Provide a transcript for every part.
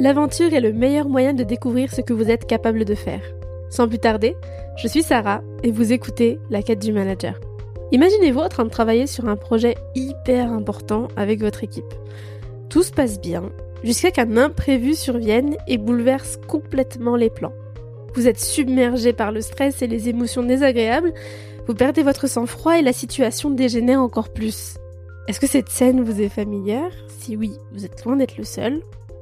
L'aventure est le meilleur moyen de découvrir ce que vous êtes capable de faire. Sans plus tarder, je suis Sarah et vous écoutez La quête du manager. Imaginez-vous en train de travailler sur un projet hyper important avec votre équipe. Tout se passe bien, jusqu'à qu'un imprévu survienne et bouleverse complètement les plans. Vous êtes submergé par le stress et les émotions désagréables, vous perdez votre sang-froid et la situation dégénère encore plus. Est-ce que cette scène vous est familière? Si oui, vous êtes loin d'être le seul.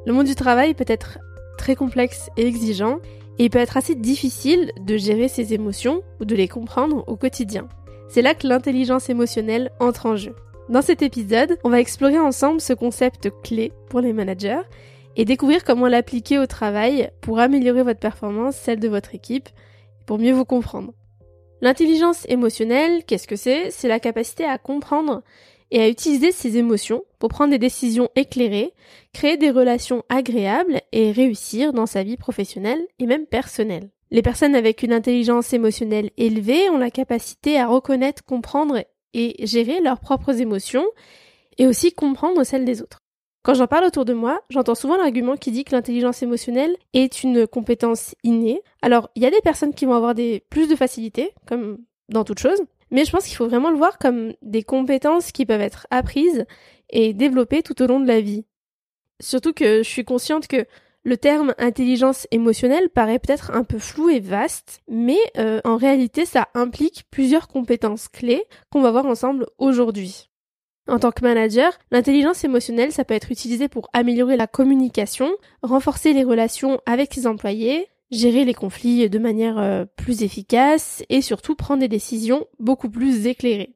Le monde du travail peut être très complexe et exigeant, et il peut être assez difficile de gérer ses émotions ou de les comprendre au quotidien. C'est là que l'intelligence émotionnelle entre en jeu. Dans cet épisode, on va explorer ensemble ce concept clé pour les managers et découvrir comment l'appliquer au travail pour améliorer votre performance, celle de votre équipe, pour mieux vous comprendre. L'intelligence émotionnelle, qu'est-ce que c'est? C'est la capacité à comprendre et à utiliser ses émotions pour prendre des décisions éclairées, créer des relations agréables et réussir dans sa vie professionnelle et même personnelle. Les personnes avec une intelligence émotionnelle élevée ont la capacité à reconnaître, comprendre et gérer leurs propres émotions et aussi comprendre celles des autres. Quand j'en parle autour de moi, j'entends souvent l'argument qui dit que l'intelligence émotionnelle est une compétence innée. Alors, il y a des personnes qui vont avoir des plus de facilité, comme dans toute chose, mais je pense qu'il faut vraiment le voir comme des compétences qui peuvent être apprises et développées tout au long de la vie. Surtout que je suis consciente que le terme intelligence émotionnelle paraît peut-être un peu flou et vaste, mais euh, en réalité ça implique plusieurs compétences clés qu'on va voir ensemble aujourd'hui. En tant que manager, l'intelligence émotionnelle, ça peut être utilisé pour améliorer la communication, renforcer les relations avec ses employés, gérer les conflits de manière euh, plus efficace et surtout prendre des décisions beaucoup plus éclairées.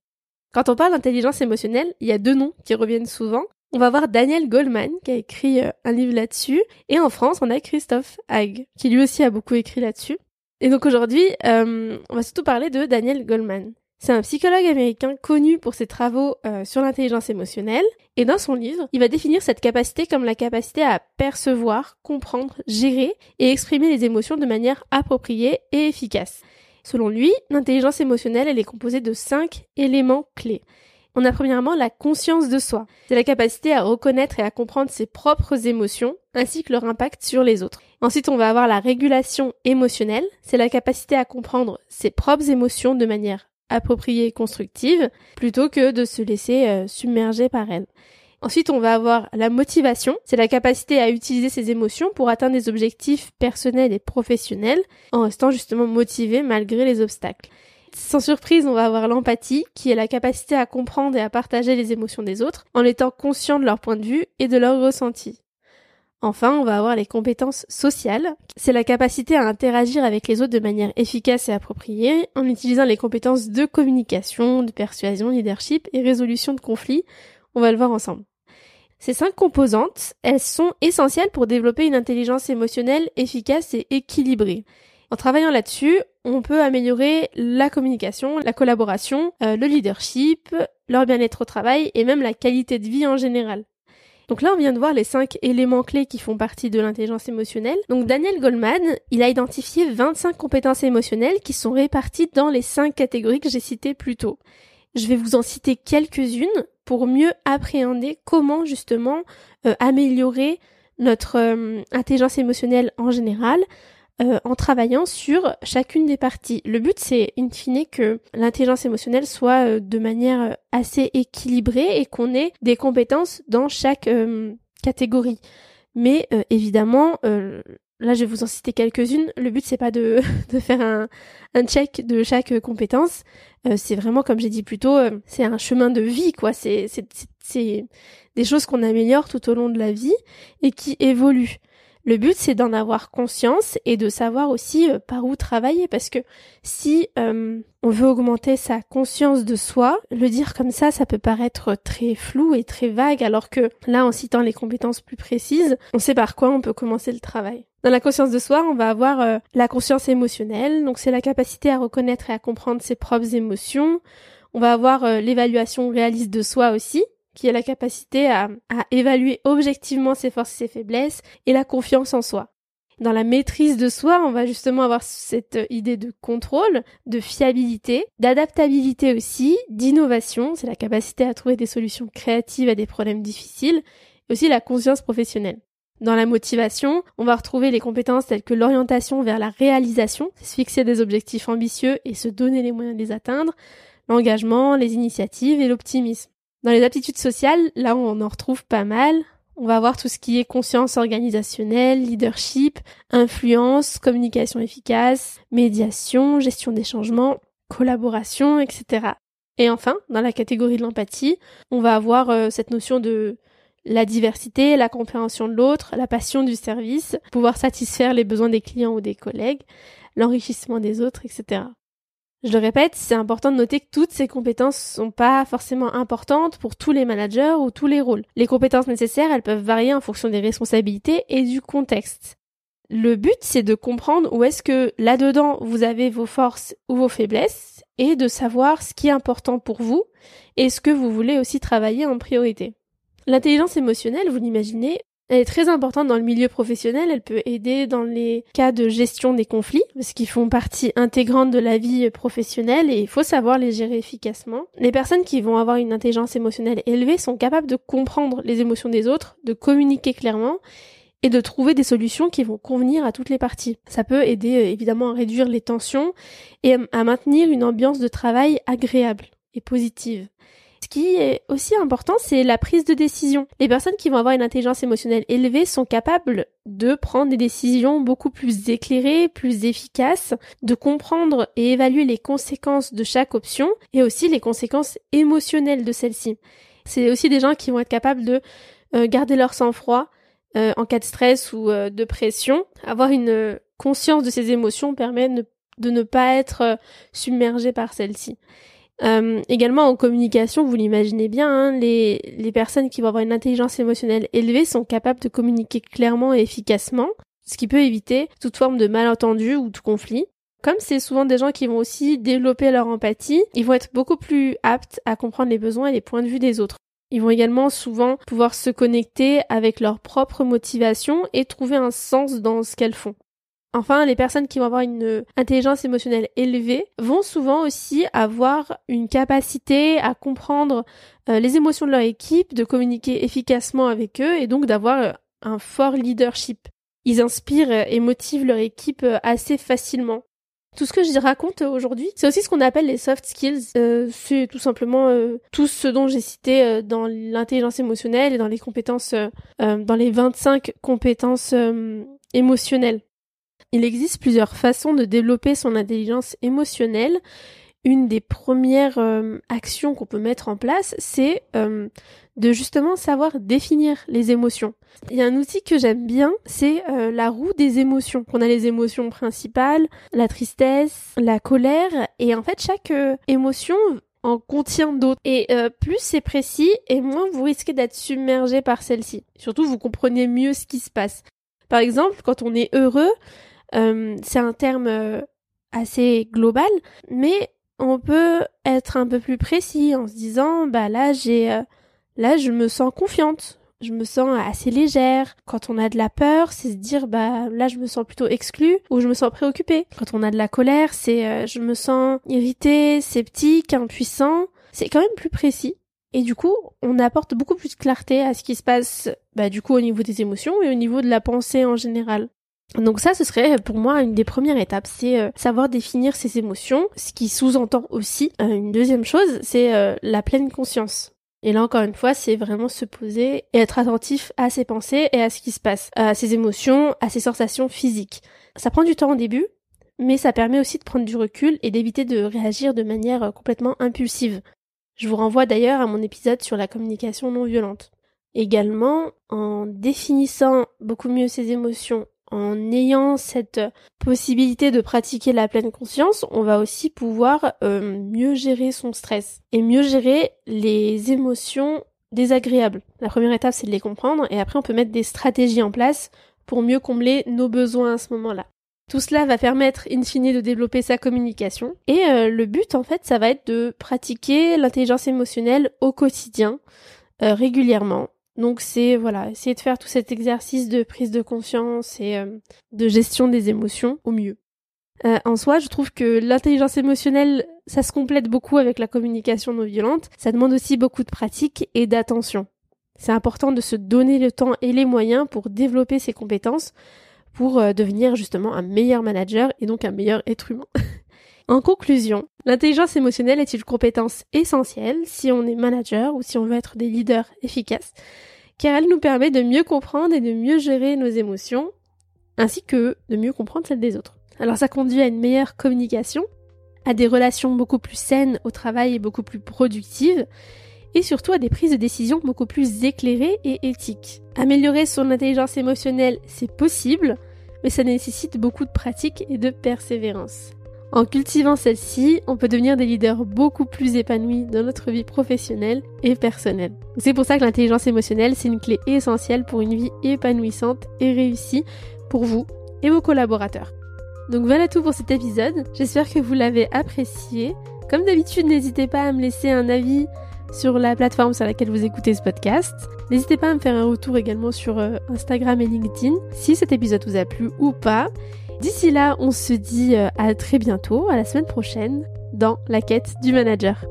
Quand on parle d'intelligence émotionnelle, il y a deux noms qui reviennent souvent. On va voir Daniel Goldman qui a écrit euh, un livre là-dessus et en France on a Christophe Hague qui lui aussi a beaucoup écrit là-dessus. Et donc aujourd'hui euh, on va surtout parler de Daniel Goldman. C'est un psychologue américain connu pour ses travaux euh, sur l'intelligence émotionnelle, et dans son livre, il va définir cette capacité comme la capacité à percevoir, comprendre, gérer et exprimer les émotions de manière appropriée et efficace. Selon lui, l'intelligence émotionnelle, elle est composée de cinq éléments clés. On a premièrement la conscience de soi. C'est la capacité à reconnaître et à comprendre ses propres émotions, ainsi que leur impact sur les autres. Ensuite, on va avoir la régulation émotionnelle. C'est la capacité à comprendre ses propres émotions de manière appropriée et constructive plutôt que de se laisser euh, submerger par elle. Ensuite, on va avoir la motivation. C'est la capacité à utiliser ses émotions pour atteindre des objectifs personnels et professionnels en restant justement motivé malgré les obstacles. Sans surprise, on va avoir l'empathie, qui est la capacité à comprendre et à partager les émotions des autres en étant conscient de leur point de vue et de leur ressenti. Enfin, on va avoir les compétences sociales. C'est la capacité à interagir avec les autres de manière efficace et appropriée en utilisant les compétences de communication, de persuasion, leadership et résolution de conflits. On va le voir ensemble. Ces cinq composantes, elles sont essentielles pour développer une intelligence émotionnelle efficace et équilibrée. En travaillant là-dessus, on peut améliorer la communication, la collaboration, euh, le leadership, leur bien-être au travail et même la qualité de vie en général. Donc là, on vient de voir les cinq éléments clés qui font partie de l'intelligence émotionnelle. Donc Daniel Goldman, il a identifié 25 compétences émotionnelles qui sont réparties dans les cinq catégories que j'ai citées plus tôt. Je vais vous en citer quelques-unes pour mieux appréhender comment justement euh, améliorer notre euh, intelligence émotionnelle en général, euh, en travaillant sur chacune des parties. Le but, c'est in fine que l'intelligence émotionnelle soit euh, de manière euh, assez équilibrée et qu'on ait des compétences dans chaque catégorie. Mais évidemment, là je vais vous en citer quelques-unes. Le but c'est pas de, faire un, un check de chaque compétence. c'est vraiment comme j'ai dit plus tôt, c'est un chemin de vie quoi. C'est c'est des choses qu'on améliore tout au long de la vie et qui évoluent. Le but, c'est d'en avoir conscience et de savoir aussi euh, par où travailler parce que si euh, on veut augmenter sa conscience de soi, le dire comme ça, ça peut paraître très flou et très vague alors que là, en citant les compétences plus précises, on sait par quoi on peut commencer le travail. Dans la conscience de soi, on va avoir euh, la conscience émotionnelle, donc c'est la capacité à reconnaître et à comprendre ses propres émotions. On va avoir l'évaluation réaliste de soi aussi, qui est la capacité à, évaluer objectivement ses forces et ses faiblesses, et la confiance en soi. Dans la maîtrise de soi, on va justement avoir cette idée de contrôle, de fiabilité, d'adaptabilité aussi, d'innovation, c'est la capacité à trouver des solutions créatives à des problèmes difficiles, et aussi la conscience professionnelle. Dans la motivation, on va retrouver les compétences telles que l'orientation vers la réalisation, se fixer des objectifs ambitieux et se donner les moyens de les atteindre, l'engagement, les initiatives et l'optimisme. Dans les aptitudes sociales, là on en retrouve pas mal. On va avoir tout ce qui est conscience organisationnelle, leadership, influence, communication efficace, médiation, gestion des changements, collaboration, etc. Et enfin, dans la catégorie de l'empathie, on va avoir euh, cette notion de la diversité, la compréhension de l'autre, la passion du service, pouvoir satisfaire les besoins des clients ou des collègues, l'enrichissement des autres, etc. Je le répète, c'est important de noter que toutes ces compétences sont pas forcément importantes pour tous les managers ou tous les rôles. Les compétences nécessaires, elles peuvent varier en fonction des responsabilités et du contexte. Le but, c'est de comprendre où est-ce que là-dedans vous avez vos forces ou vos faiblesses et de savoir ce qui est important pour vous et ce que vous voulez aussi travailler en priorité. L'intelligence émotionnelle, vous l'imaginez, elle est très importante dans le milieu professionnel, elle peut aider dans les cas de gestion des conflits, parce qu'ils font partie intégrante de la vie professionnelle et il faut savoir les gérer efficacement. Les personnes qui vont avoir une intelligence émotionnelle élevée sont capables de comprendre les émotions des autres, de communiquer clairement et de trouver des solutions qui vont convenir à toutes les parties. Ça peut aider euh, évidemment à réduire les tensions et à maintenir une ambiance de travail agréable et positive. Ce qui est aussi important, c'est la prise de décision. Les personnes qui vont avoir une intelligence émotionnelle élevée sont capables de prendre des décisions beaucoup plus éclairées, plus efficaces, de comprendre et évaluer les conséquences de chaque option et aussi les conséquences émotionnelles de celle-ci. C'est aussi des gens qui vont être capables de euh, garder leur sang-froid euh, en cas de stress ou euh, de pression. Avoir une conscience de ces émotions permet de ne pas être submergé par celles-ci. Euh, également en communication, vous l'imaginez bien, hein, les, les personnes qui vont avoir une intelligence émotionnelle élevée sont capables de communiquer clairement et efficacement, ce qui peut éviter toute forme de malentendu ou de conflit. Comme c'est souvent des gens qui vont aussi développer leur empathie, ils vont être beaucoup plus aptes à comprendre les besoins et les points de vue des autres. Ils vont également souvent pouvoir se connecter avec leur propre motivation et trouver un sens dans ce qu'elles font. Enfin, les personnes qui vont avoir une intelligence émotionnelle élevée vont souvent aussi avoir une capacité à comprendre euh, les émotions de leur équipe, de communiquer efficacement avec eux et donc d'avoir euh, un fort leadership. Ils inspirent et motivent leur équipe euh, assez facilement. Tout ce que je raconte aujourd'hui, c'est aussi ce qu'on appelle les soft skills. c'est tout simplement tout ce dont j'ai cité dans l'intelligence émotionnelle et dans les compétences, dans les 25 compétences émotionnelles. Il existe plusieurs façons de développer son intelligence émotionnelle. Une des premières euh, actions qu'on peut mettre en place, c'est euh, de justement savoir définir les émotions. Il y a un outil que j'aime bien, c'est euh, la roue des émotions. On a les émotions principales, la tristesse, la colère, et en fait chaque émotion en contient d'autres. Et plus c'est précis, et moins vous risquez d'être submergé par celle-ci. Surtout, vous comprenez mieux ce qui se passe. Par exemple, quand on est heureux, euh, c'est un terme euh, assez global, mais on peut être un peu plus précis en se disant bah là j'ai euh, là je me sens confiante, je me sens assez légère. Quand on a de la peur, c'est se dire bah là je me sens plutôt exclue ou je me sens préoccupée. Quand on a de la colère, c'est je me sens irritée, sceptique, impuissant. C'est quand même plus précis. Et du coup, on apporte beaucoup plus de clarté à ce qui se passe, bah, du coup, au niveau des émotions et au niveau de la pensée en général. Donc ça, ce serait pour moi une des premières étapes, c'est euh, savoir définir ses émotions, ce qui sous-entend aussi euh, une deuxième chose, c'est euh, la pleine conscience. Et là encore une fois, c'est vraiment se poser et être attentif à ses pensées et à ce qui se passe, à ses émotions, à ses sensations physiques. Ça prend du temps au début, mais ça permet aussi de prendre du recul et d'éviter de réagir de manière complètement impulsive. Je vous renvoie d'ailleurs à mon épisode sur la communication non violente. Également, en définissant beaucoup mieux ses émotions en ayant cette possibilité de pratiquer la pleine conscience, on va aussi pouvoir euh, mieux gérer son stress et mieux gérer les émotions désagréables. La première étape, c'est de les comprendre et après on peut mettre des stratégies en place pour mieux combler nos besoins à ce moment-là. Tout cela va permettre in fine de développer sa communication et euh, le but en fait ça va être de pratiquer l'intelligence émotionnelle au quotidien euh, régulièrement donc c'est voilà, essayer de faire tout cet exercice de prise de conscience et euh, de gestion des émotions au mieux. Euh, en soi, je trouve que l'intelligence émotionnelle, ça se complète beaucoup avec la communication non violente. Ça demande aussi beaucoup de pratique et d'attention. C'est important de se donner le temps et les moyens pour développer ses compétences, pour euh, devenir justement un meilleur manager et donc un meilleur être humain. en conclusion, l'intelligence émotionnelle est une compétence essentielle si on est manager ou si on veut être des leaders efficaces, car elle nous permet de mieux comprendre et de mieux gérer nos émotions, ainsi que de mieux comprendre celles des autres. Alors ça conduit à une meilleure communication, à des relations beaucoup plus saines au travail et beaucoup plus productives, et surtout à des prises de décision beaucoup plus éclairées et éthiques. Améliorer son intelligence émotionnelle, c'est possible, mais ça nécessite beaucoup de pratique et de persévérance. En cultivant celle-ci, on peut devenir des leaders beaucoup plus épanouis dans notre vie professionnelle et personnelle. C'est pour ça que l'intelligence émotionnelle, c'est une clé essentielle pour une vie épanouissante et réussie pour vous et vos collaborateurs. Donc voilà tout pour cet épisode. J'espère que vous l'avez apprécié. Comme d'habitude, n'hésitez pas à me laisser un avis sur la plateforme sur laquelle vous écoutez ce podcast. N'hésitez pas à me faire un retour également sur euh, Instagram et LinkedIn si cet épisode vous a plu ou pas. D'ici là, on se dit euh, à très bientôt, à la semaine prochaine, dans la quête du manager.